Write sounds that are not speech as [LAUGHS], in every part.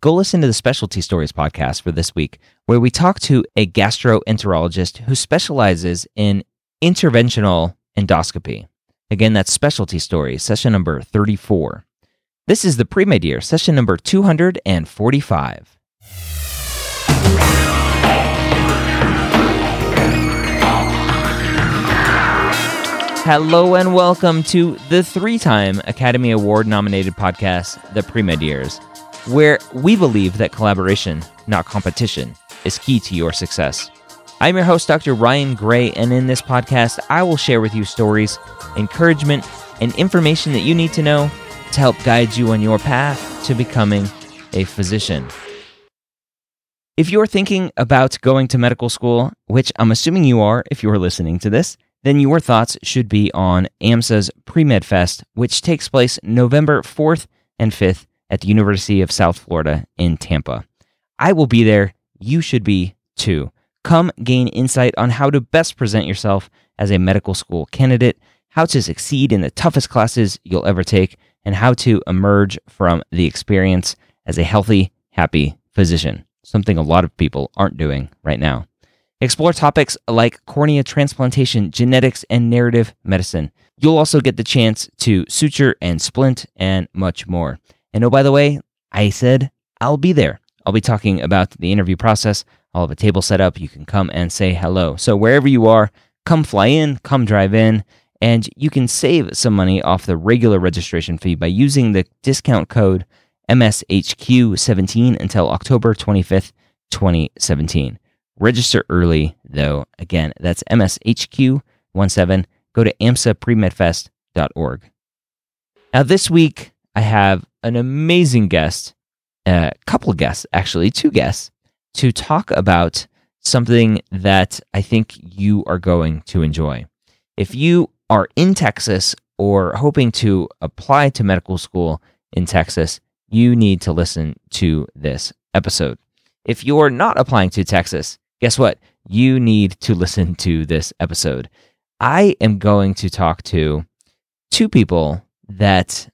Go listen to the Specialty Stories podcast for this week, where we talk to a gastroenterologist who specializes in interventional endoscopy. Again, that's Specialty Stories, session number 34. This is the pre med year, session number 245. Hello and welcome to the three time Academy Award nominated podcast, The Pre Med Years, where we believe that collaboration, not competition, is key to your success. I'm your host, Dr. Ryan Gray, and in this podcast, I will share with you stories, encouragement, and information that you need to know to help guide you on your path to becoming a physician. If you're thinking about going to medical school, which I'm assuming you are if you're listening to this, then your thoughts should be on AMSA's Pre-Med Fest, which takes place November 4th and 5th at the University of South Florida in Tampa. I will be there. You should be too. Come gain insight on how to best present yourself as a medical school candidate, how to succeed in the toughest classes you'll ever take, and how to emerge from the experience as a healthy, happy physician, something a lot of people aren't doing right now. Explore topics like cornea transplantation, genetics, and narrative medicine. You'll also get the chance to suture and splint and much more. And oh, by the way, I said I'll be there. I'll be talking about the interview process. I'll have a table set up. You can come and say hello. So wherever you are, come fly in, come drive in, and you can save some money off the regular registration fee by using the discount code MSHQ17 until October 25th, 2017. Register early, though. Again, that's MSHQ17. Go to AMSAPremedFest.org. Now, this week, I have an amazing guest, a couple of guests, actually, two guests to talk about something that I think you are going to enjoy. If you are in Texas or hoping to apply to medical school in Texas, you need to listen to this episode. If you're not applying to Texas, guess what? You need to listen to this episode. I am going to talk to two people that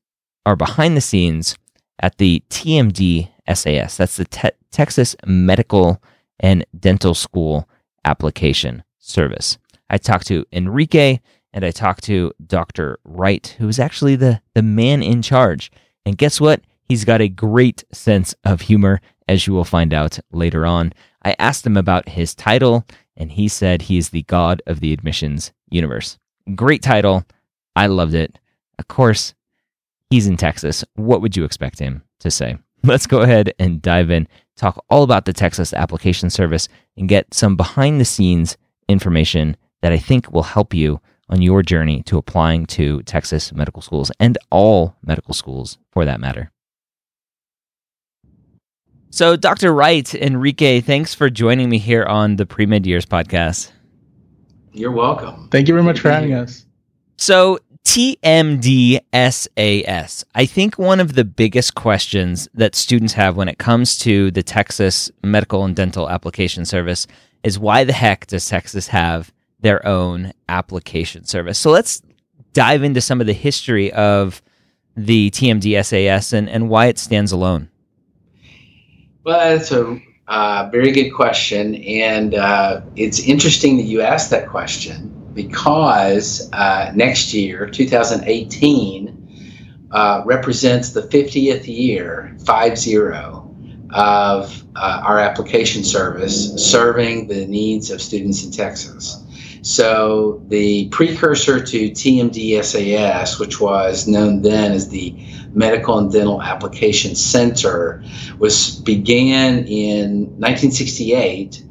are behind the scenes at the TMD SAS. That's the Te- Texas Medical and Dental School Application Service. I talked to Enrique and I talked to Dr. Wright, who is actually the, the man in charge. And guess what? He's got a great sense of humor, as you will find out later on. I asked him about his title, and he said he is the god of the admissions universe. Great title. I loved it. Of course, he's in Texas. What would you expect him to say? [LAUGHS] Let's go ahead and dive in, talk all about the Texas application service, and get some behind the scenes information that I think will help you on your journey to applying to Texas medical schools and all medical schools for that matter. So, Dr. Wright, Enrique, thanks for joining me here on the Pre Med Years podcast. You're welcome. Thank you very much for having us. So, TMDSAS. I think one of the biggest questions that students have when it comes to the Texas Medical and Dental Application Service is why the heck does Texas have their own application service? So let's dive into some of the history of the TMDSAS and, and why it stands alone. Well, that's a uh, very good question. And uh, it's interesting that you asked that question because uh, next year, 2018, uh, represents the 50th year, 5 0, of uh, our application service serving the needs of students in Texas. So the precursor to TMD SAS, which was known then as the Medical and Dental Application Center, was began in 1968,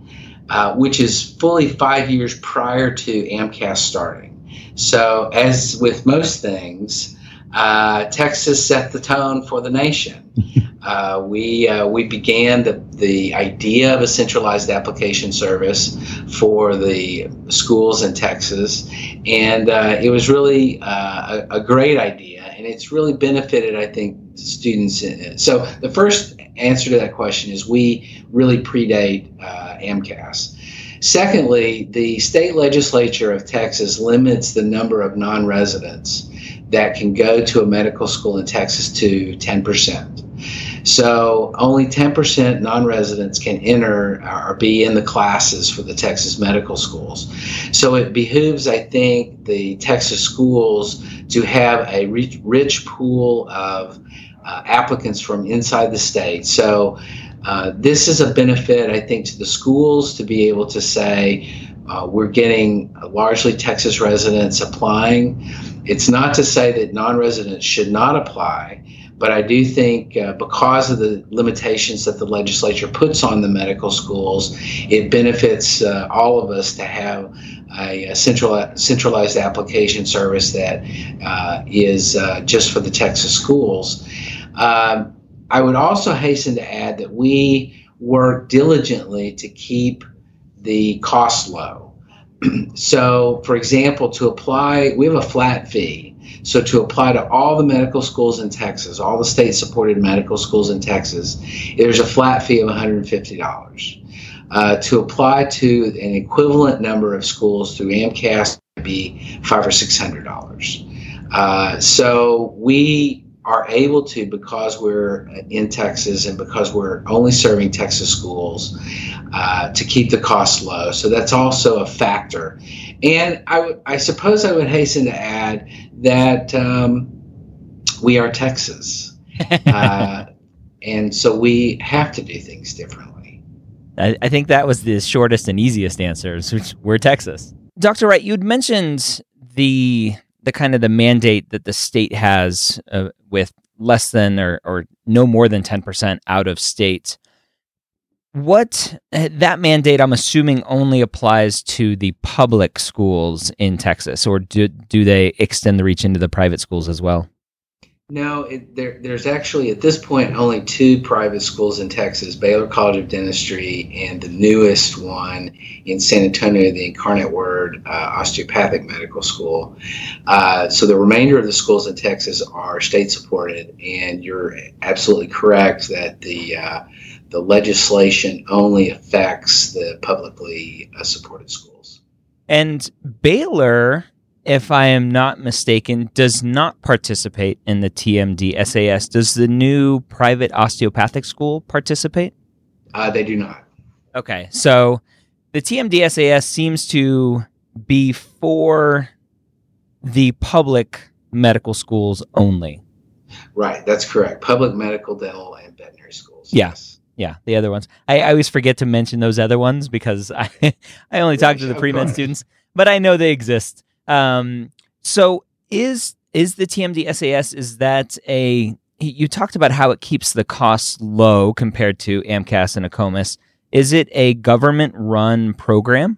uh, which is fully five years prior to AMCAS starting. So, as with most things, uh, Texas set the tone for the nation. [LAUGHS] Uh, we uh, we began the the idea of a centralized application service for the schools in Texas, and uh, it was really uh, a, a, great idea, and it's really benefited, I think, students. So the first answer to that question is we really predate uh, AMCAS. Secondly, the state legislature of Texas limits the number of non-residents that can go to a medical school in Texas to 10%. So only 10% non-residents can enter or be in the classes for the Texas medical schools. So it behooves, I think, the Texas schools to have a rich, rich pool of uh, applicants from inside the state. So uh, this is a benefit, I think, to the schools to be able to say, uh, we're getting largely Texas residents applying. It's not to say that non residents should not apply, but I do think uh, because of the limitations that the legislature puts on the medical schools, it benefits uh, all of us to have a, central, centralized application service that uh, is uh, just for the Texas schools. Um, I would also hasten to add that we work diligently to keep the cost low. [CLEARS THROAT] so, for example, to apply, we have a flat fee so to apply to all the medical schools in Texas, all the state-supported medical schools in Texas, there's a flat fee of $150. Uh, to apply to an equivalent number of schools through AMCAS would be five or six hundred dollars. Uh, so we are able to because we're in Texas and because we're only serving Texas schools uh, to keep the cost low. So that's also a factor. And I, w- I suppose I would hasten to add that um, we are Texas. [LAUGHS] uh, and so we have to do things differently. I, I think that was the shortest and easiest answers, which we're Texas. Dr. Wright, you'd mentioned the the kind of the mandate that the state has uh, with less than or, or no more than 10% out of state. What that mandate, I'm assuming, only applies to the public schools in Texas, or do, do they extend the reach into the private schools as well? No, it, there, there's actually at this point only two private schools in Texas Baylor College of Dentistry and the newest one in San Antonio, the Incarnate Word uh, Osteopathic Medical School. Uh, so the remainder of the schools in Texas are state supported, and you're absolutely correct that the uh, the legislation only affects the publicly uh, supported schools. And Baylor if I am not mistaken, does not participate in the TMD SAS. Does the new private osteopathic school participate? Uh, they do not. Okay, so the TMD SAS seems to be for the public medical schools only. Right, that's correct. Public medical, dental, and veterinary schools. Yeah. Yes. Yeah, the other ones. I, I, always forget to mention those other ones because [LAUGHS] I I only talk to the pre med students, but I know they exist. Um, so is is the TMD SAS is that a you talked about how it keeps the costs low compared to AMCAS and AACOMAS. Is it a government run program?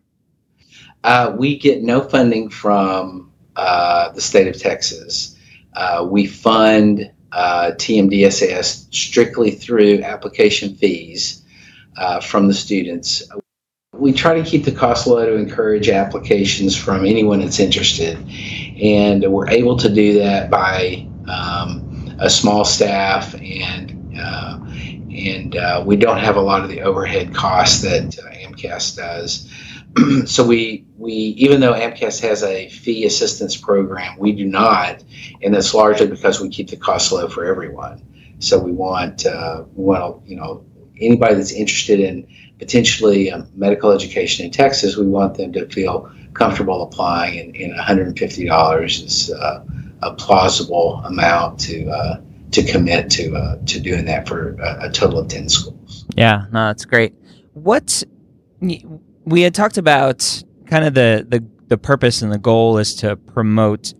Uh, we get no funding from uh, the state of Texas. Uh, we fund uh, TMD SAS strictly through application fees uh, from the students we try to keep the cost low to encourage applications from anyone that's interested. And we're able to do that by um, a small staff and uh, and uh, we don't have a lot of the overhead costs that uh, AMCAS does. [CLEARS THROAT] so we we even though AMCAS has a fee assistance program, we do not, and that's largely because we keep the cost low for everyone. So we want uh, we want you know anybody that's interested in potentially um, medical education in Texas, we want them to feel comfortable applying, and, and $150 is uh, a plausible amount to uh, to commit to uh, to doing that for a, a, total of 10 schools. Yeah, no, that's great. What we had talked about kind of the, the the purpose and the goal is to promote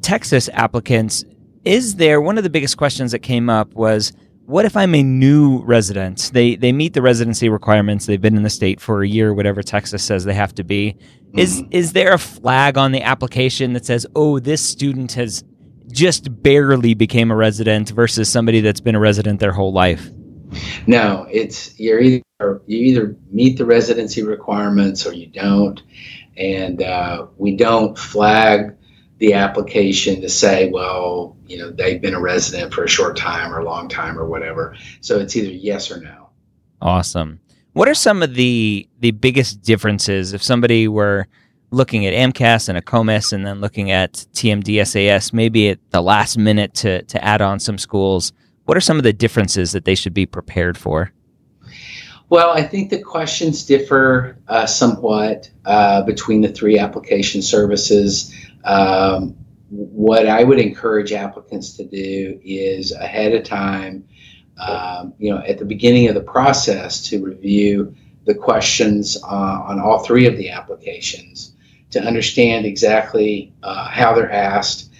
Texas applicants. Is there one of the biggest questions that came up was what if I'm a new resident? They they meet the residency requirements. They've been in the state for a year, whatever Texas says they have to be. Is mm-hmm. is there a flag on the application that says, "Oh, this student has just barely became a resident versus somebody that's been a resident their whole life?" No, it's you're either you either meet the residency requirements or you don't, and uh, we don't flag the application to say, well, you know, they've been a resident for a short time or a long time or whatever. So it's either yes or no. Awesome. What are some of the the biggest differences if somebody were looking at AMCAS and AACOMAS and then looking at TMDSAS, maybe at the last minute to to add on some schools? What are some of the differences that they should be prepared for? Well, I think the questions differ uh, somewhat uh, between the three application services. Um, what I would encourage applicants to do is ahead of time, um, you know, at the beginning of the process, to review the questions uh, on all three of the applications to understand exactly uh, how they're asked.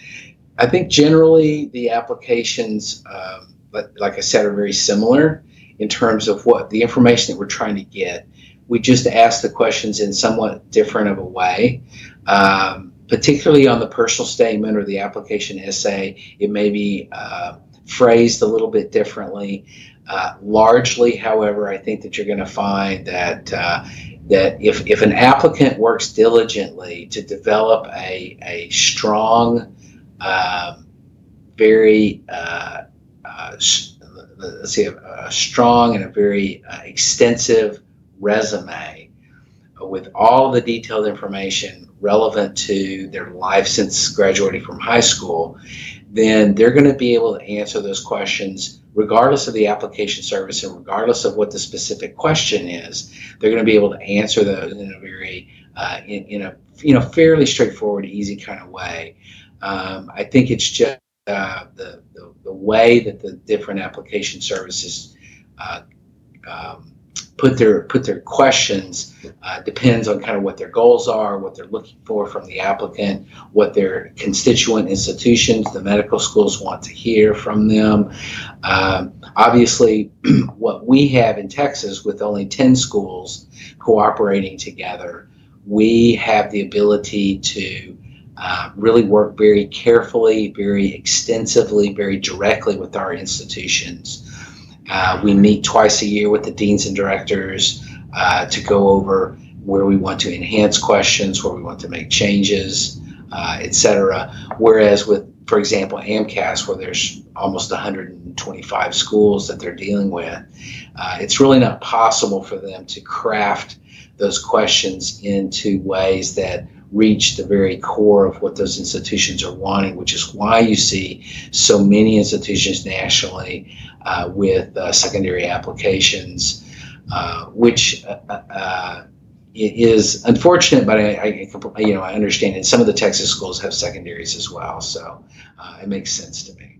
I think generally the applications, um, like I said, are very similar in terms of what the information that we're trying to get. We just ask the questions in somewhat different of a way. Um, particularly on the personal statement or the application essay, it may be uh, phrased a little bit differently. Uh, largely, however, I think that you're going to find that uh, that if, if an applicant works diligently to develop a, a strong, um, very uh, uh, let's see, a, a, strong and a very uh, extensive resume with all the detailed information relevant to their life since graduating from high school, then they're going to be able to answer those questions regardless of the application service and regardless of what the specific question is. They're going to be able to answer those in a very, uh, in, in, a you know fairly straightforward, easy kind of way. Um, I think it's just uh, the, the, the way that the different application services uh, um, put their put their questions uh, depends on kind of what their goals are, what they're looking for from the applicant, what their constituent institutions, the medical schools want to hear from them. Um, obviously, [CLEARS THROAT] what we have in Texas with only ten schools cooperating together, we have the ability to uh, really work very carefully, very extensively, very directly with our institutions uh, we meet twice a year with the deans and directors uh, to go over where we want to enhance questions, where we want to make changes, uh, etc. Whereas with, for example, AMCAS, where there's almost 125 schools that they're dealing with, uh, it's really not possible for them to craft those questions into ways that reach the very core of what those institutions are wanting, which is why you see so many institutions nationally uh, with uh, secondary applications, uh, which uh, uh, is unfortunate, but I, I, you know I understand. And some of the Texas schools have secondaries as well, so uh, it makes sense to me.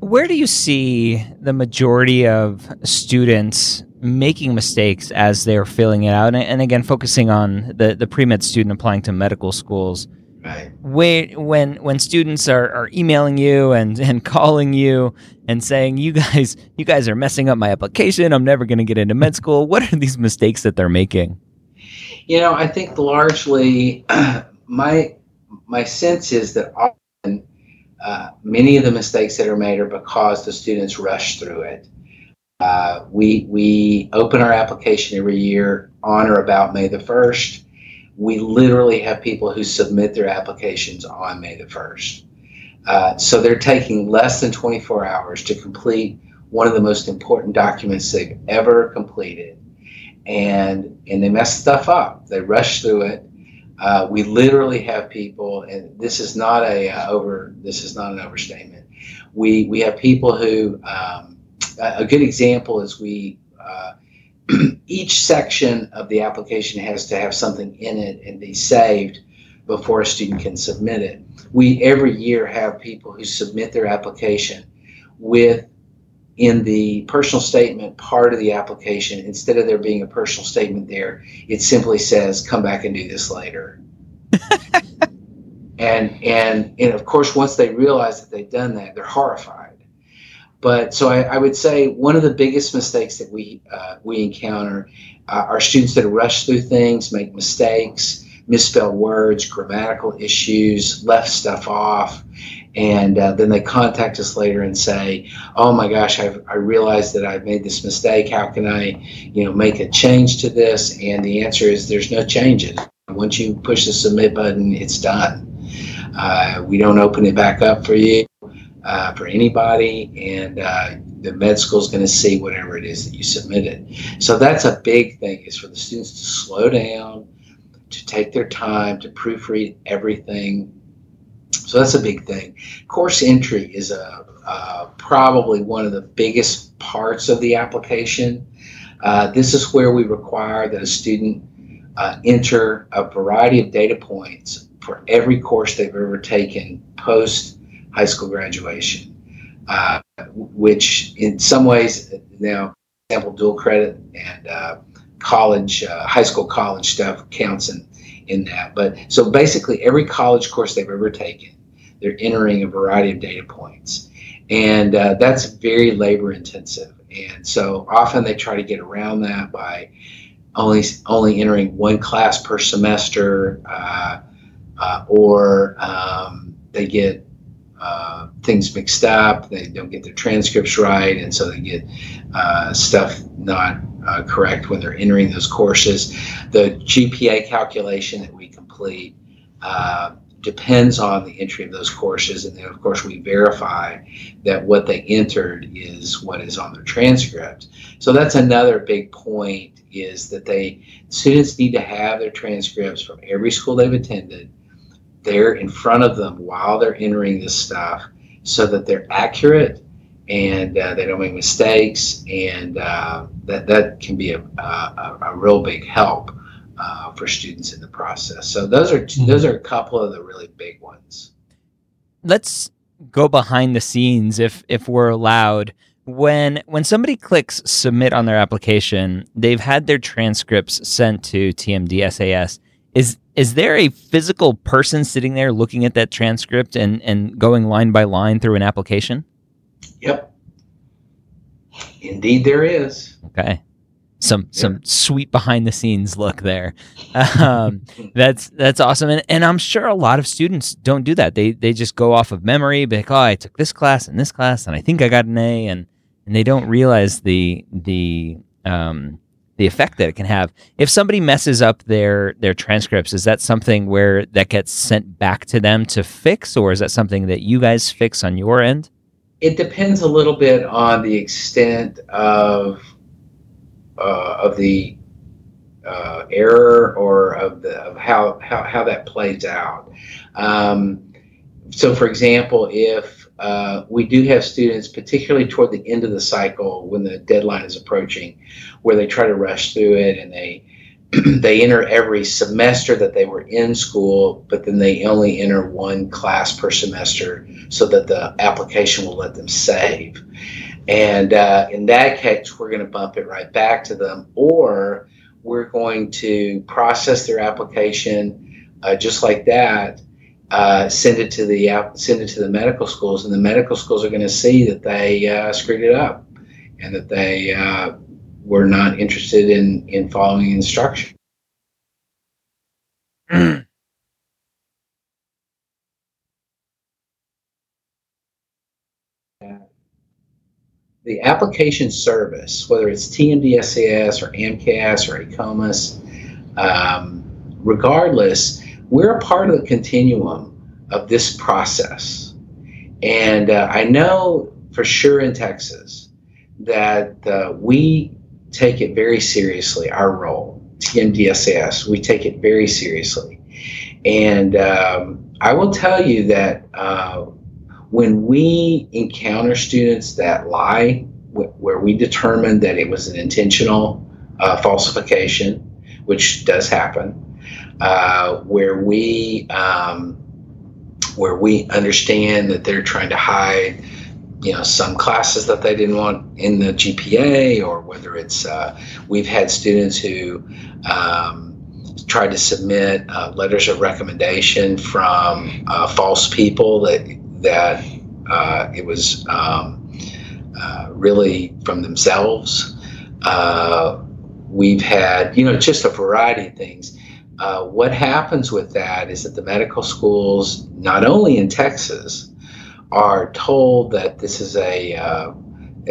Where do you see the majority of students making mistakes as they're filling it out, and, again, focusing on the the pre med student applying to medical schools. Right. When when when students are, are emailing you and, and [LAUGHS] calling you and saying you guys you guys are messing up my application, I'm never going to get into med school. What are these mistakes that they're making? You know, I think largely [CLEARS THROAT] my my sense is that often uh, many of the mistakes that are made are because the students rush through it. Uh, we we open our application every year on or about May the first. We literally have people who submit their applications on May the first. Uh, so they're taking less than 24 hours to complete one of the most important documents they've ever completed. and and they mess stuff up. They rush through it. Uh, we literally have people, and this is not a uh, over. This is not an overstatement. We we have people who. Um, a good example is we. Uh, [CLEARS THROAT] each section of the application has to have something in it and be saved before a student can submit it. We every year have people who submit their application with in the personal statement part of the application, instead of there being a personal statement there, it simply says, come back and do this later. [LAUGHS] and, and, and of course, once they realize that they've done that, they're horrified. But so I, I would say one of the biggest mistakes that we, uh, we encounter uh, are students that rush through things, make mistakes, misspell words, grammatical issues, left stuff off and uh, then they contact us later and say oh my gosh I've, i realized that i've made this mistake. How can i you know make a change to this? And the answer is there's no changes. Once you push the submit button it's done. Uh, we don't open it back up for you uh, for anybody and uh, the med school is going to see whatever it is that you submitted so that's a big thing is for the students to slow down to take their time to proofread everything so that's a big thing. Course entry is a probably one of the biggest parts of the application. Uh, this is where we require that a student uh, enter a variety of data points for every course they've ever taken post high school graduation, uh, which in some ways now, example, dual credit and uh, college, uh, high school college stuff counts in in that. But so basically, every college course they've ever taken, they're entering a variety of data points, and uh, that's very labor intensive. And so often they try to get around that by only only entering one class per semester, uh, uh, or um, they get uh, things mixed up. They don't get their transcripts right, and so they get uh, stuff not uh, correct when they're entering those courses. The GPA calculation that we complete uh, depends on the entry of those courses, and then of course we verify that what they entered is what is on their transcript. So that's another big point is that they students need to have their transcripts from every school they've attended there in front of them while they're entering this stuff so that they're accurate and uh, they don't make mistakes, and uh, that that can be a, a, a real big help uh, for students in the process. So those are two, those are a couple of the really big ones. Let's go behind the scenes if if we're allowed. When when somebody clicks submit on their application, they've had their transcripts sent to TMD SAS. Is is there a physical person sitting there looking at that transcript and, and going line by line through an application? Yep. Indeed, there is. Okay. Some yeah. some sweet behind the scenes look there. Um, [LAUGHS] that's that's awesome, and, and I'm sure a lot of students don't do that. They they just go off of memory, be like, oh, I took this class and this class, and I think I got an A, and and they don't realize the the um, the effect that it can have. If somebody messes up their their transcripts, is that something where that gets sent back to them to fix, or is that something that you guys fix on your end? it depends a little bit on the extent of uh, of the uh, error or of the of how how, how that plays out. Um, so, for example, if uh, we do have students, particularly toward the end of the cycle when the deadline is approaching, where they try to rush through it and they [CLEARS THROAT] they enter every semester that they were in school, but then they only enter one class per semester so that the application will let them save. And uh, in that case, we're going to bump it right back to them, or we're going to process their application uh, just like that, uh, send it to the send it to the medical schools, and the medical schools are going to see that they uh, screwed it up and that they uh, were not interested in in following instruction. the application service, whether it's TMDSAS or AMCAS or AACOMAS, um, regardless, we're a part of the continuum of this process. And uh, I know for sure in Texas that uh, we take it very seriously. Our role, TMDSAS, we take it very seriously, and um, I will tell you that uh, when we encounter students that lie, wh- where we determine that it was an intentional uh, falsification, which does happen, uh, where we um, where we understand that they're trying to hide you know some classes that they didn't want in the GPA, or whether it's uh, we've had students who um, tried to submit uh, letters of recommendation from uh, false people that that uh, it was um, uh, really from themselves. Uh, we've had you know just a variety of things. Uh, what happens with that is that the medical schools, not only in Texas, are told that this is a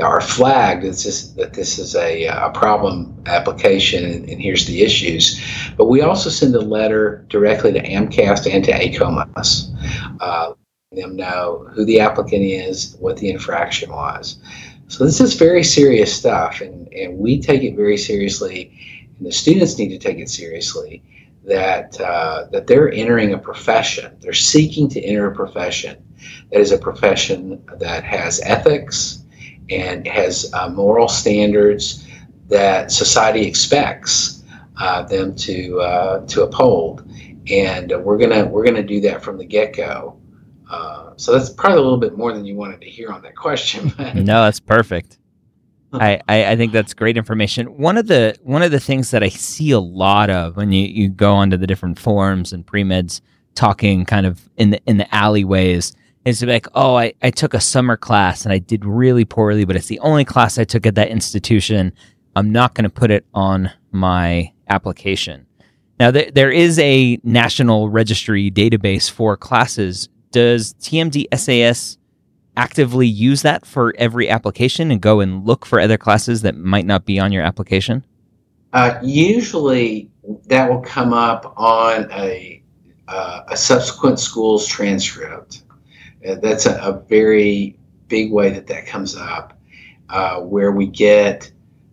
are flagged that this, that this is a, a problem application and, and, here's the issues. But we also send a letter directly to AMCAS and to AACOMAS, uh, them know who the applicant is, what the infraction was. So this is very serious stuff, and, and we take it very seriously, and the students need to take it seriously. That uh, that they're entering a profession, they're seeking to enter a profession that is a profession that has ethics, and has uh, moral standards that society expects uh, them to uh, to uphold, and we're gonna we're gonna do that from the get go. Uh, so that's probably a little bit more than you wanted to hear on that question. [LAUGHS] no, that's perfect. I, I, I, think that's great information. One of the one of the things that I see a lot of when you, you go onto the different forums and pre meds talking kind of in the in the alleyways is like, oh, I, I took a summer class and I did really poorly, but it's the only class I took at that institution. I'm not going to put it on my application. Now, th- there is a national registry database for classes. Does TMD SAS actively use that for every application and go and look for other classes that might not be on your application? Uh, usually, that will come up on a uh, a subsequent school's transcript. Uh, that's a, a, very big way that that comes up, uh, where we get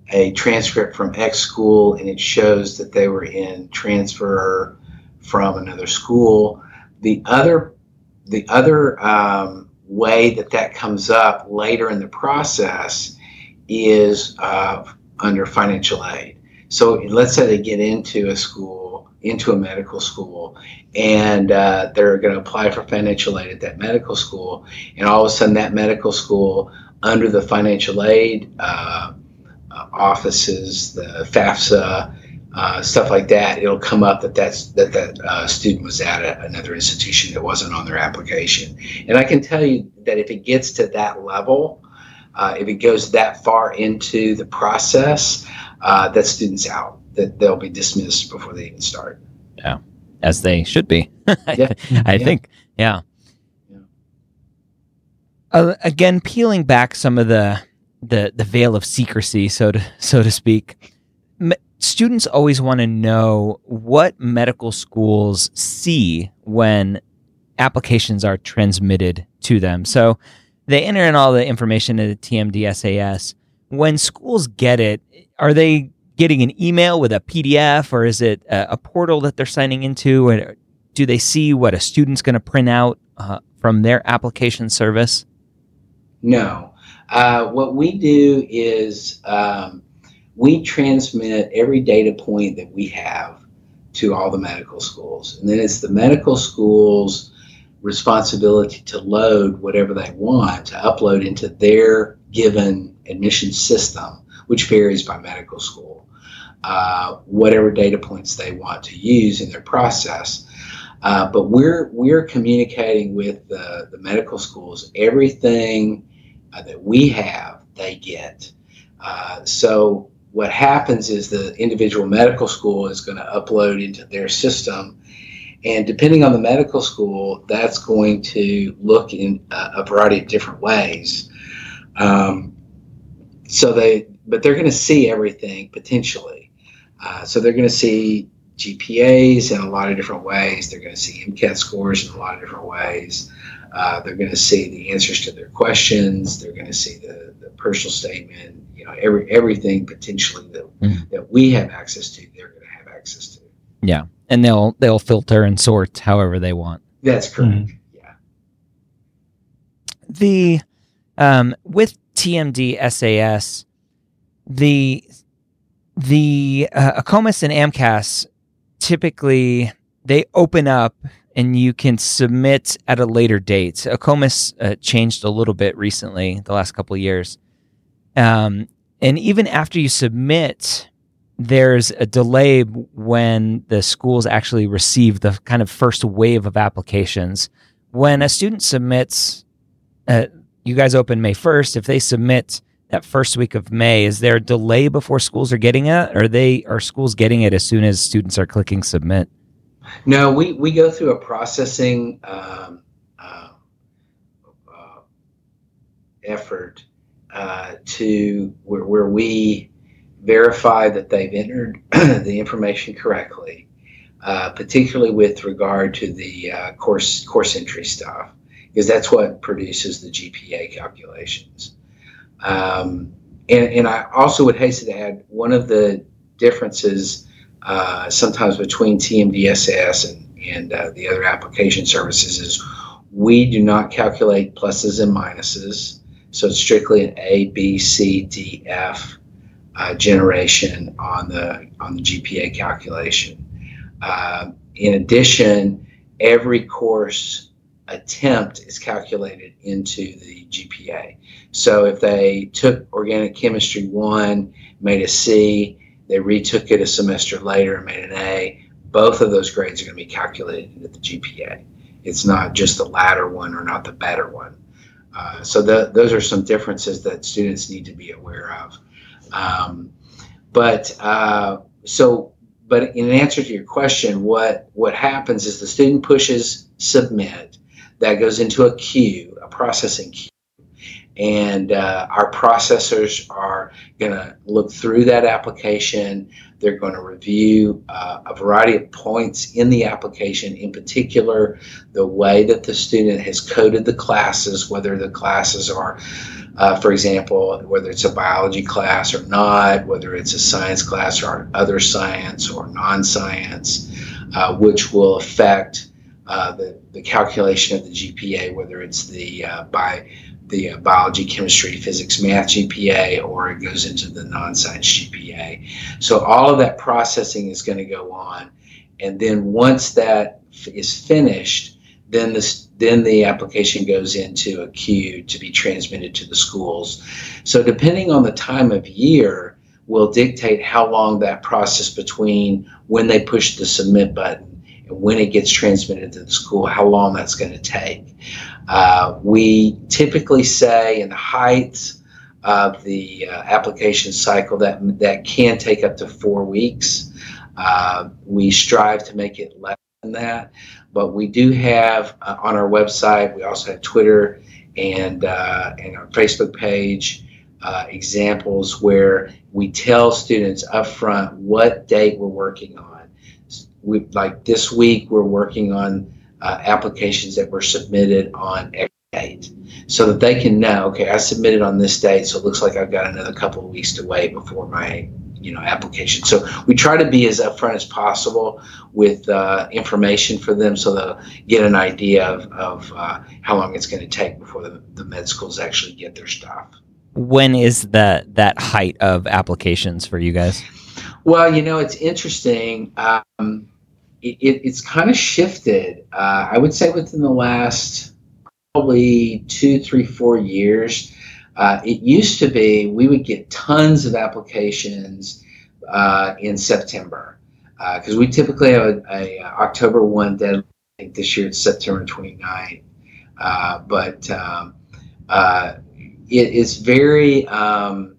a transcript from X school and it shows that they were in transfer from another school. The other, the other um, way that that comes up later in the process is uh, under financial aid. So let's say they get into a school, into a medical school, and uh, they're going to apply for financial aid at that medical school, and all of a sudden that medical school, under the financial aid uh, uh offices, the FAFSA, uh, stuff like that, it'll come up that that's that that uh, student was at a, another institution that wasn't on their application. And I can tell you that if it gets to that level, uh, if it goes that far into the process, that student's out. That they'll be dismissed before they even start. Yeah as they should be. [LAUGHS] yeah. I yeah. think, yeah. yeah. Uh, again, peeling back some of the the the veil of secrecy, so to so to speak. Students always want to know what medical schools see when applications are transmitted to them. So they enter in all the information in the TMDSAS. When schools get it, are they getting an email with a PDF or is it a, a portal that they're signing into? Or do they see what a student's going to print out uh, from their application service? No. Uh, what we do is um, we transmit every data point that we have to all the medical schools. And then it's the medical schools' responsibility to load whatever they want to upload into their given admission system, which varies by medical school uh, whatever data points they want to use in their process. Uh, but we're we're communicating with the, the medical schools everything uh, that we have they get. Uh, so what happens is the individual medical school is going to upload into their system, and depending on the medical school, that's going to look in a, variety of different ways. Um, so they, but they're going to see everything potentially. Uh, so they're going to see GPAs in a lot of different ways. They're going to see MCAT scores in a lot of different ways. Uh, they're going to see the answers to their questions. They're going to see the, the personal statement. You know, every everything potentially that mm. that we have access to, they're going to have access to. Yeah, and they'll they'll filter and sort however they want. That's correct. Mm. Yeah. The um, with TMD SAS, the the uh, AACOMAS and AMCAS typically they open up and you can submit at a later date. AACOMAS uh, changed a little bit recently, the last couple of years. Um, and even after you submit, there's a delay when the schools actually receive the kind of first wave of applications. When a student submits, uh, you guys open May 1st. If they submit that first week of May, is there a delay before schools are getting it? Or are they are schools getting it as soon as students are clicking submit? No, we, we go through a processing um, uh, uh, effort uh, to where, where, we verify that they've entered [CLEARS THROAT] the information correctly, uh, particularly with regard to the uh, course course entry stuff, because that's what produces the GPA calculations. Um, and, and I also would hasten to add one of the differences uh, sometimes between TMDSAS and, and uh, the other application services is we do not calculate pluses and minuses. So it's strictly an A, B, C, D, F uh, generation on the on the GPA calculation. In addition, every course attempt is calculated into the GPA. So if they took organic chemistry one, made a C, they retook it a semester later and made an A, both of those grades are going to be calculated into the GPA. It's not just the latter one or not the better one. Uh, so the, those are some differences that students need to be aware of. Um, but uh, so, but in answer to your question, what what happens is the student pushes submit, that goes into a queue, a processing queue. And uh, our processors are going to look through that application. They're going to review uh, a variety of points in the application, in particular, the way that the student has coded the classes, whether the classes are, uh, for example, whether it's a biology class or not, whether it's a science class or other science or non science, uh, which will affect uh, the, the calculation of the GPA, whether it's the uh, by the uh, biology, chemistry, physics, math GPA, or it goes into the non-science GPA. So all of that processing is going to go on, and then once that is finished, then this then the application goes into a queue to be transmitted to the schools. So depending on the time of year, will dictate how long that process between when they push the submit button and when it gets transmitted to the school, how long that's going to take. Uh, we typically say in the height of the uh, application cycle that that can take up to four weeks. Uh, we strive to make it less than that, but we do have uh, on our website. We also have Twitter and uh, and our Facebook page. Uh, examples where we tell students upfront what date we're working on we like this week we're working on uh, applications that were submitted on X date so that they can know okay i submitted on this date so it looks like i've got another couple of weeks to wait before my you know application. So we try to be as upfront as possible with uh, information for them so they'll get an idea of, of uh, how long it's going to take before the, the med schools actually get their stuff. When is that that height of applications for you guys? Well you know it's interesting um, it, it's kind of shifted. Uh, I would say within the last probably two, three, four years. Uh, it used to be we would get tons of applications uh, in September because uh, we typically have a, a, October one deadline. I think this year it's September 29. Uh, but um, uh, it is very. Um,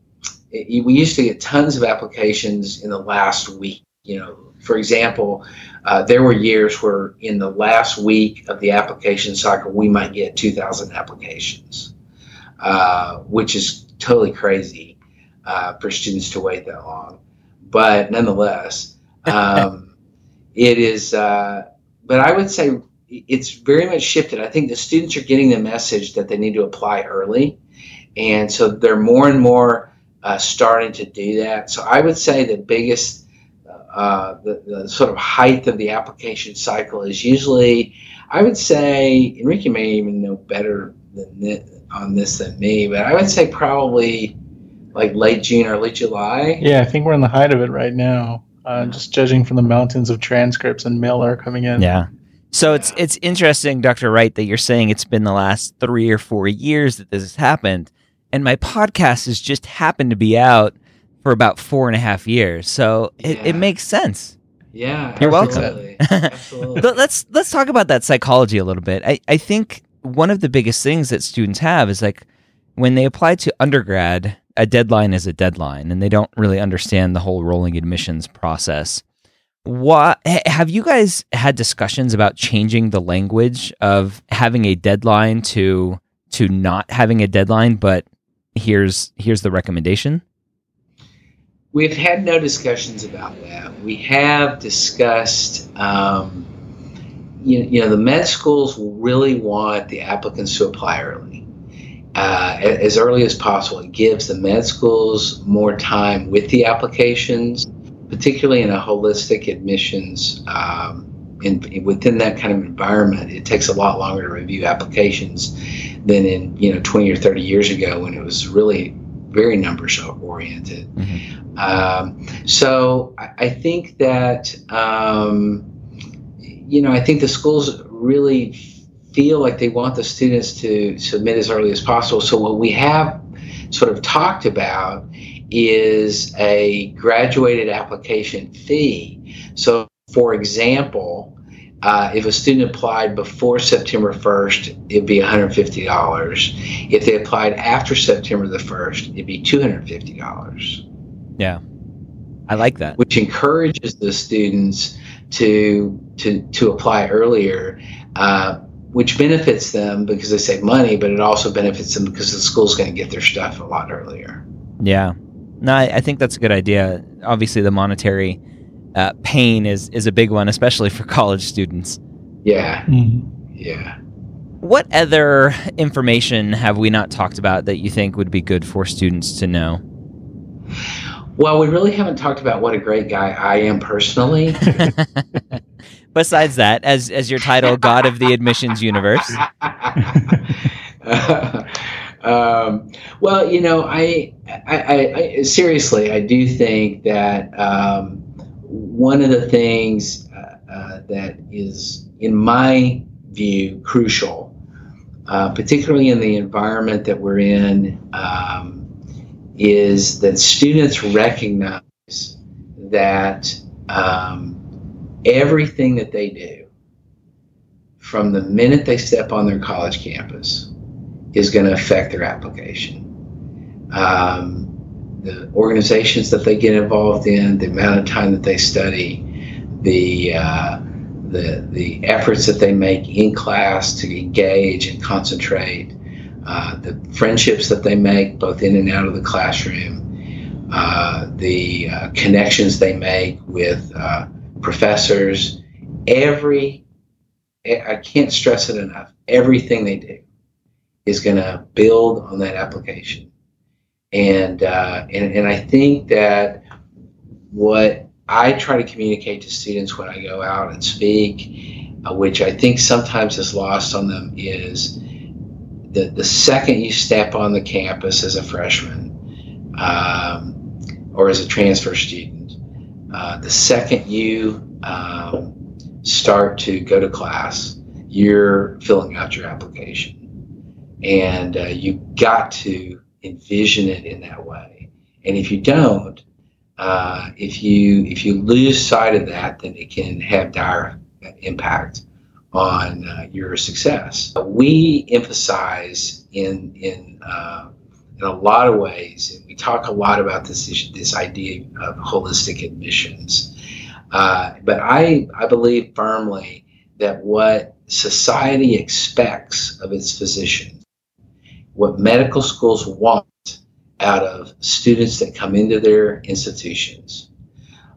we used to get tons of applications in the last week. You know, for example, uh, there were years where in the last week of the application cycle, we might get 2,000 applications, uh, which is totally crazy uh, for students to wait that long. But nonetheless, [LAUGHS] um, it is, uh, but I would say it's very much shifted. I think the students are getting the message that they need to apply early, and so they're more and more uh, starting to do that. So I would say the biggest, uh, the, the, sort of height of the application cycle is usually, I would say, Enrique may even know better than on this than me, but I would say probably like late June, early July. Yeah, I think we're in the height of it right now. Uh, just judging from the mountains of transcripts and mail are coming in. Yeah. So it's it's interesting, Dr. Wright, that you're saying it's been the last three or four years that this has happened. And my podcast has just happened to be out for about four and a half years. So it, yeah. it makes sense. Yeah. You're absolutely. [LAUGHS] welcome. absolutely. let's let's talk about that psychology a little bit. I, I think one of the biggest things that students have is like when they apply to undergrad, a deadline is a deadline and they don't really understand the whole rolling admissions process what have you guys had discussions about changing the language of having a deadline to to not having a deadline but here's here's the recommendation we've had no discussions about that. We have discussed um, you, you know the med schools really want the applicants to apply early. Uh, as early as possible. It gives the med schools more time with the applications particularly in a holistic admissions um, in, within that kind of environment, it takes a lot longer to review applications than in you know 20 or 30 years ago when it was really very numbers oriented. Mm-hmm. Um, so I, I, think that um, you know I think the schools really feel like they want the students to submit as early as possible. So what we have sort of talked about is a graduated application fee. So, for example, uh, if a student applied before September 1st, it'd be $150. If they applied after September the 1st, it'd be $250. Yeah. I like that. Which encourages the students to to to apply earlier, uh, which benefits them because they save money, but it also benefits them because the school's going to get their stuff a lot earlier. Yeah, no, I, I think that's a good idea. Obviously, the monetary uh, pain is is a big one, especially for college students. Yeah, mm-hmm. yeah. What other information have we not talked about that you think would be good for students to know? Well, we really haven't talked about what a great guy I am personally. [LAUGHS] Besides that, as as your title, God of the Admissions Universe. [LAUGHS] Um, well, you know, I, I, I, seriously, I do think that um, one of the things uh, uh, that is, in my view, crucial, uh, particularly in the environment that we're in, um, is that students recognize that um, everything that they do, from the minute they step on their college campus, is going to affect their application. Um, the organizations that they get involved in, the amount of time that they study, the uh, the the efforts that they make in class to engage and concentrate, uh, the friendships that they make both in and out of the classroom, uh, the uh, connections they make with uh, professors, every I can't stress it enough. Everything they do is going to build on that application. And, uh, and, and I think that what I try to communicate to students when I go out and speak, uh, which I think sometimes is lost on them, is that the second you step on the campus as a freshman um, or as a transfer student, uh, the second you um, start to go to class, you're filling out your application. And uh, you got to envision it in that way. And if you don't, uh, if you if you lose sight of that, then it can have dire impact on uh, your success. We emphasize in in uh, in a lot of ways, and we talk a lot about this issue, this idea of holistic admissions. Uh, but I I believe firmly that what society expects of its physicians what medical schools want out of students that come into their institutions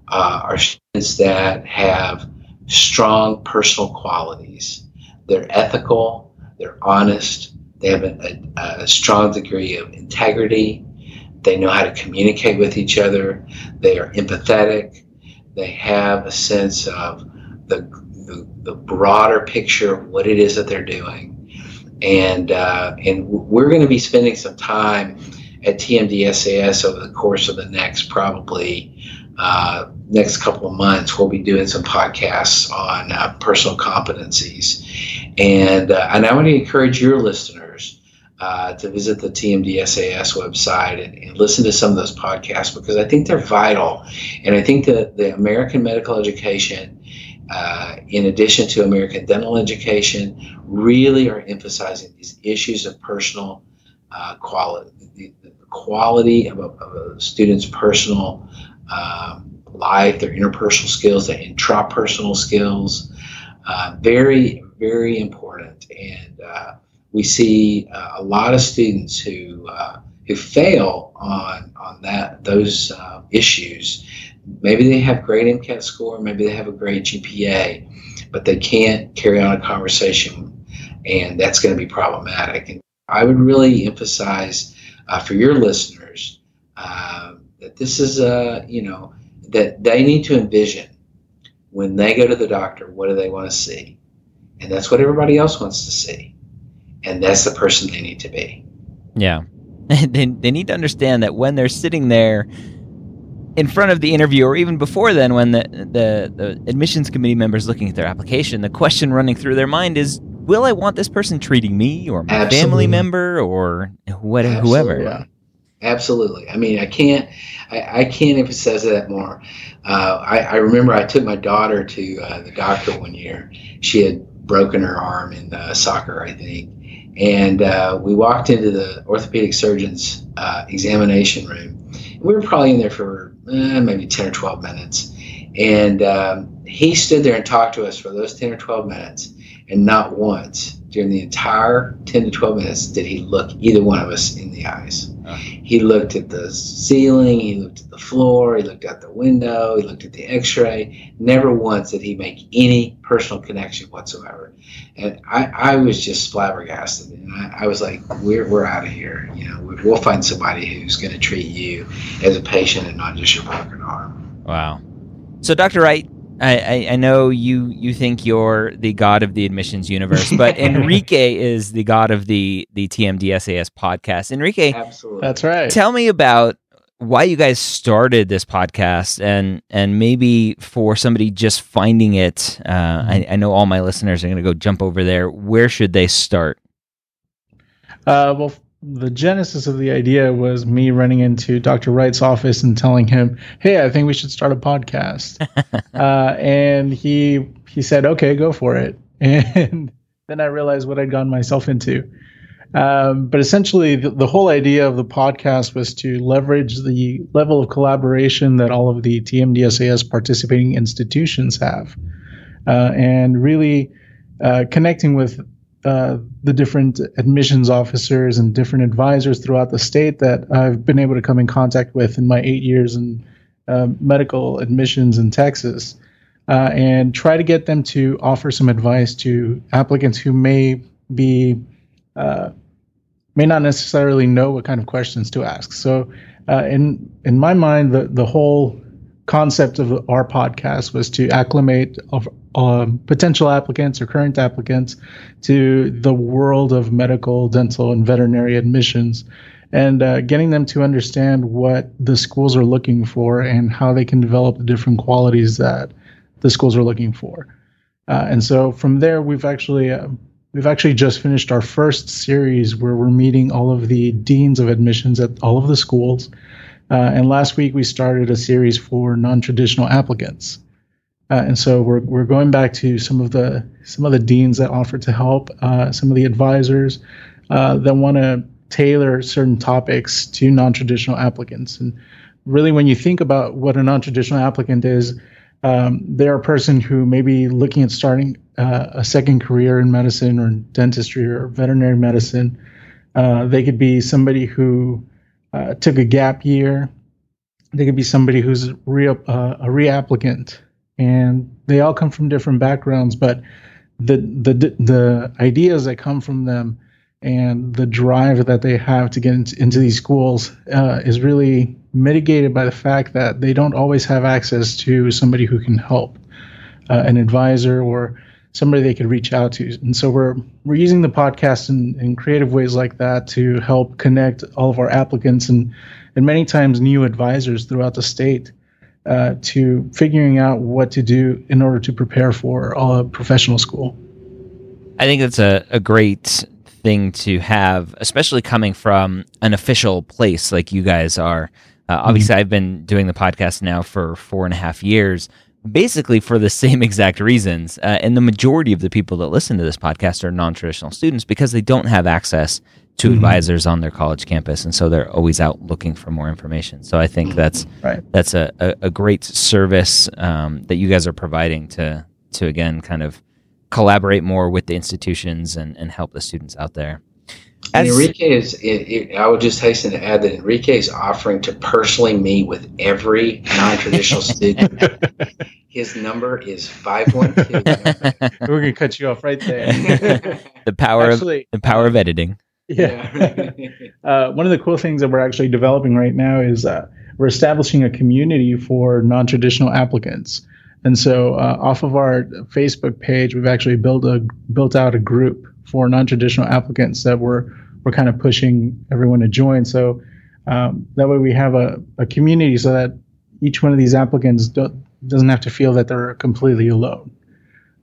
uh, are students that have strong personal qualities. They're ethical, they're honest, they have a, a, a strong degree of integrity, they know how to communicate with each other, they are empathetic, they have a sense of the, the, the broader picture of what it is that they're doing. And, uh, and we're going to be spending some time at TMDSAS over the course of the next probably uh, next couple of months, we'll be doing some podcasts on uh, personal competencies. And, uh, and I want to encourage your listeners uh, to visit the TMDSAS website and, and, listen to some of those podcasts because I think they're vital. And I think that the American medical education, uh, in addition to American dental education, really are emphasizing these issues of personal uh, quality, the, the, quality of a, of a student's personal um, life, their interpersonal skills, their intrapersonal skills. Uh, very, very important. And uh, we see uh, a lot of students who who fail on on that those issues. Maybe they have great MCAT score, maybe they have a great GPA, but they can't carry on a conversation, and that's going to be problematic. And I would really emphasize uh, for your listeners that this is a you know that they need to envision when they go to the doctor what do they want to see? And that's what everybody else wants to see. And that's the person they need to be. Yeah. [LAUGHS] They, they need to understand that when they're sitting there in front of the interview or even before then when the, the, the admissions committee members looking at their application the question running through their mind is will i want this person treating me or my Absolutely. family member or whatever, whoever yeah. Absolutely. I mean, I can't, I, I can't emphasize that more. Uh, I, I, remember I took my daughter to uh, the doctor one year. She had broken her arm in uh, soccer, I think, and uh, we walked into the orthopedic surgeon's uh, examination room. We were probably in there for eh, maybe ten or twelve minutes, and um, he stood there and talked to us for those ten or twelve minutes, and not once during the entire 10 to 12 minutes did he look either one of us in the eyes. He looked at the ceiling, he looked at the floor, he looked out the window, he looked at the x ray. Never once did he make any personal connection whatsoever. And I, I was just flabbergasted. And I, I was like, we're, we're out of here. You know, we'll find somebody who's going to treat you as a patient and not just your broken arm. Wow. So, Dr. Wright, I, I, know you you think you're the god of the admissions universe, but [LAUGHS] Enrique is the god of the the TMDSAS podcast. Enrique, absolutely, that's right. Tell me about why you guys started this podcast, and and maybe for somebody just finding it. Uh, I, mm-hmm. I know all my listeners are going to go jump over there. Where should they start? Uh, well, the genesis of the idea was me running into Dr. Wright's office and telling him, "Hey, I think we should start a podcast." [LAUGHS] uh, and he he said, "Okay, go for it." [LAUGHS] And then I realized what I'd gotten myself into. Um, but essentially, the, the, whole idea of the podcast was to leverage the level of collaboration that all of the TMDSAS participating institutions have, uh, and really uh, connecting with uh, the different admissions officers and different advisors throughout the state that I've been able to come in contact with in my eight years in uh, medical admissions in Texas, uh, and try to get them to offer some advice to applicants who may be uh, may not necessarily know what kind of questions to ask. So, uh, in in my mind, the the whole concept of our podcast was to acclimate of um, potential applicants or current applicants to the world of medical, dental, and veterinary admissions, and uh, getting them to understand what the schools are looking for and how they can develop the different qualities that the schools are looking for. Uh, and so from there, we've actually uh, we've actually just finished our first series where we're meeting all of the deans of admissions at all of the schools. Uh, and last week we started a series for non-traditional applicants. Uh, and so we're we're going back to some of the some of the deans that offer to help, uh, some of the advisors uh, that want to tailor certain topics to non-traditional applicants. And really, when you think about what a non-traditional applicant is, um, they're a person who may be looking at starting uh, a second career in medicine or dentistry or veterinary medicine. Uh, they could be somebody who uh, took a gap year. They could be somebody who's re- a reapplicant and they all come from different backgrounds, but the the the ideas that come from them and the drive that they have to get into, into these schools uh, is really mitigated by the fact that they don't always have access to somebody who can help, uh, an advisor or somebody they could reach out to. And so we're we're using the podcast in, in creative ways like that to help connect all of our applicants and and many times new advisors throughout the state uh, to figuring out what to do in order to prepare for all a professional school. I think that's a, a great thing to have, especially coming from an official place like you guys are. Uh, obviously, mm-hmm. I've been doing the podcast now for four and a half years, basically for the [LAUGHS] same exact reasons. Uh, and the majority of the people that listen to this podcast are non traditional students because they don't have access to mm-hmm. advisors on their college campus, and so they're always out looking for more information. So I think that's right. that's a, a, a great service um, that you guys are providing to to again kind of collaborate more with the institutions and, and help the students out there. As, Enrique is. It, it, I would just hasten to add that Enrique is offering to personally meet with every non-traditional [LAUGHS] student. His number is five one two. [LAUGHS] We're gonna cut you off right there. the power Actually, of the power of editing. Yeah. [LAUGHS] uh, one of the cool things that we're actually developing right now is uh, we're establishing a community for non-traditional applicants. And so, uh, off of our Facebook page, we've actually built a built out a group for non-traditional applicants that we're we're kind of pushing everyone to join. So um, that way, we have a, a community so that each one of these applicants do, doesn't have to feel that they're completely alone.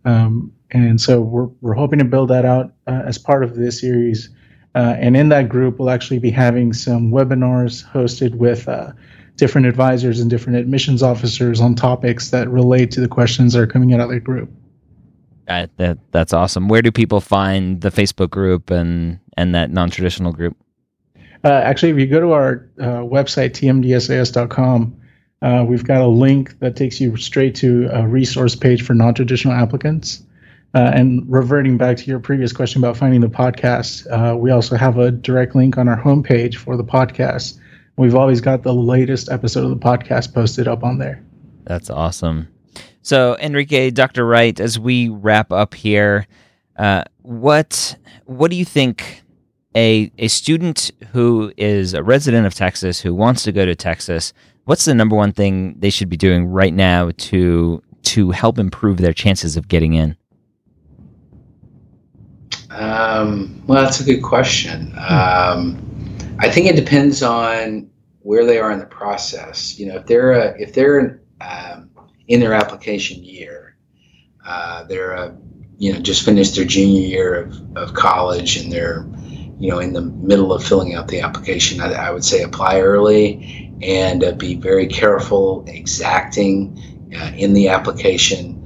Um, and so we're we're hoping to build that out uh, as part of this series. Uh, and in that group, we'll actually be having some webinars hosted with uh, different advisors and different admissions officers on topics that relate to the questions that are coming out of the group. Uh, that that's awesome. Where do people find the Facebook group and and that non traditional group? Uh, actually, if you go to our uh, website tmdsas.com, uh, we've got a link that takes you straight to a resource page for non traditional applicants. Uh, and reverting back to your previous question about finding the podcast, uh, we also have a direct link on our homepage for the podcast. We've always got the latest episode of the podcast posted up on there. That's awesome. So, Enrique, Dr. Wright, as we wrap up here, uh, what what do you think a a student who is a resident of Texas who wants to go to Texas? What's the number one thing they should be doing right now to to help improve their chances of getting in? Um, well, that's a good question. Um, I think it depends on where they are in the process. You know, if they're a, if they're um, in their application year, uh, they're a, you know just finished their junior year of, of college and they're you know in the middle of filling out the application. I, I would say apply early and uh, be very careful, exacting uh, in the application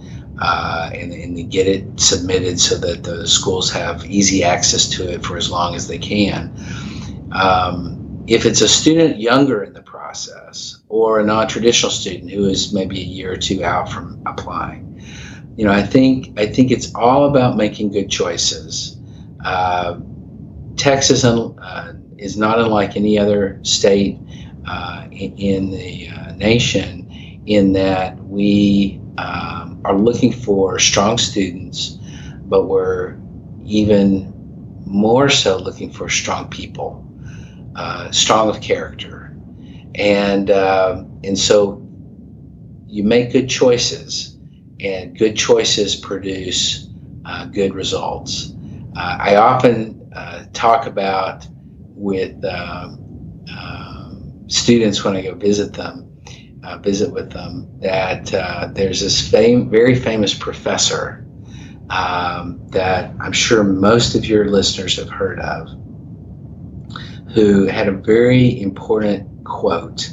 uh, and, and get it submitted so that the schools have easy access to it for as long as they can. Um, if it's a student younger in the process or a non-traditional student who is maybe a year or two out from applying, you know, I think I think it's all about making good choices. Uh, Texas uh, is not unlike any other state uh, in, in, the uh, nation in that we um, are looking for strong students, but we're even more so looking for strong people, uh, strong of character, and uh, and so you make good choices, and good choices produce uh, good results. Uh, I often uh, talk about with um, um, students when I go visit them uh, visit with them that uh, there's this fame, very famous professor um, that I'm sure most of your listeners have heard of, who had a very important quote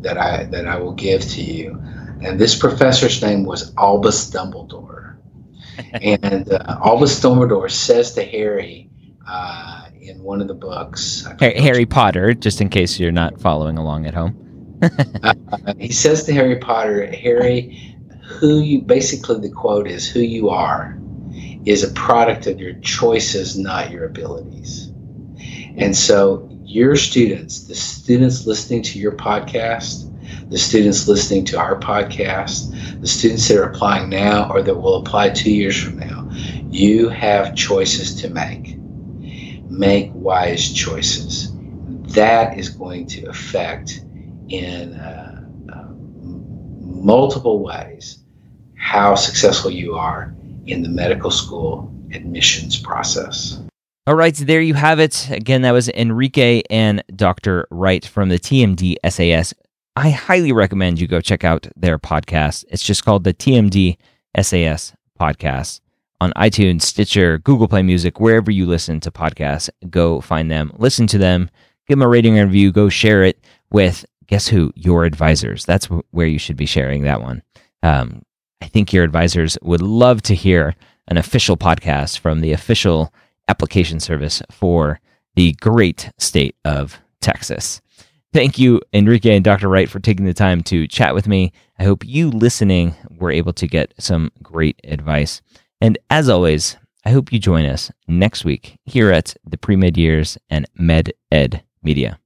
that I that I will give to you. And this professor's name was Albus Dumbledore. [LAUGHS] and uh, Albus Dumbledore says to Harry uh, in one of the books, Harry Potter, just in case you're not following along at home he says to Harry Potter, Harry, who you basically the quote is, who you are is a product of your choices, not your abilities. And so your students, the students listening to your podcast, the students listening to our podcast, the students that are applying now or that will apply two years from now, you have choices to make. Make wise choices. That is going to affect in uh, uh, multiple ways how successful you are in the medical school admissions process. All right, there you have it. Again, that was Enrique and Dr. Wright from the TMD SAS. I highly recommend you go check out their podcast. It's just called the TMD SAS podcast on iTunes, Stitcher, Google Play Music, wherever you listen to podcasts. Go find them, listen to them, give them a rating and review, go share it with, guess who? Your advisors. That's where you should be sharing that one. Um, I think your advisors would love to hear an official podcast from the official application service for the great state of Texas. Thank you, Enrique and Dr. Wright, for taking the time to chat with me. I hope you listening were able to get some great advice. And as always, I hope you join us next week here at the Pre Med Years and Med Ed Media.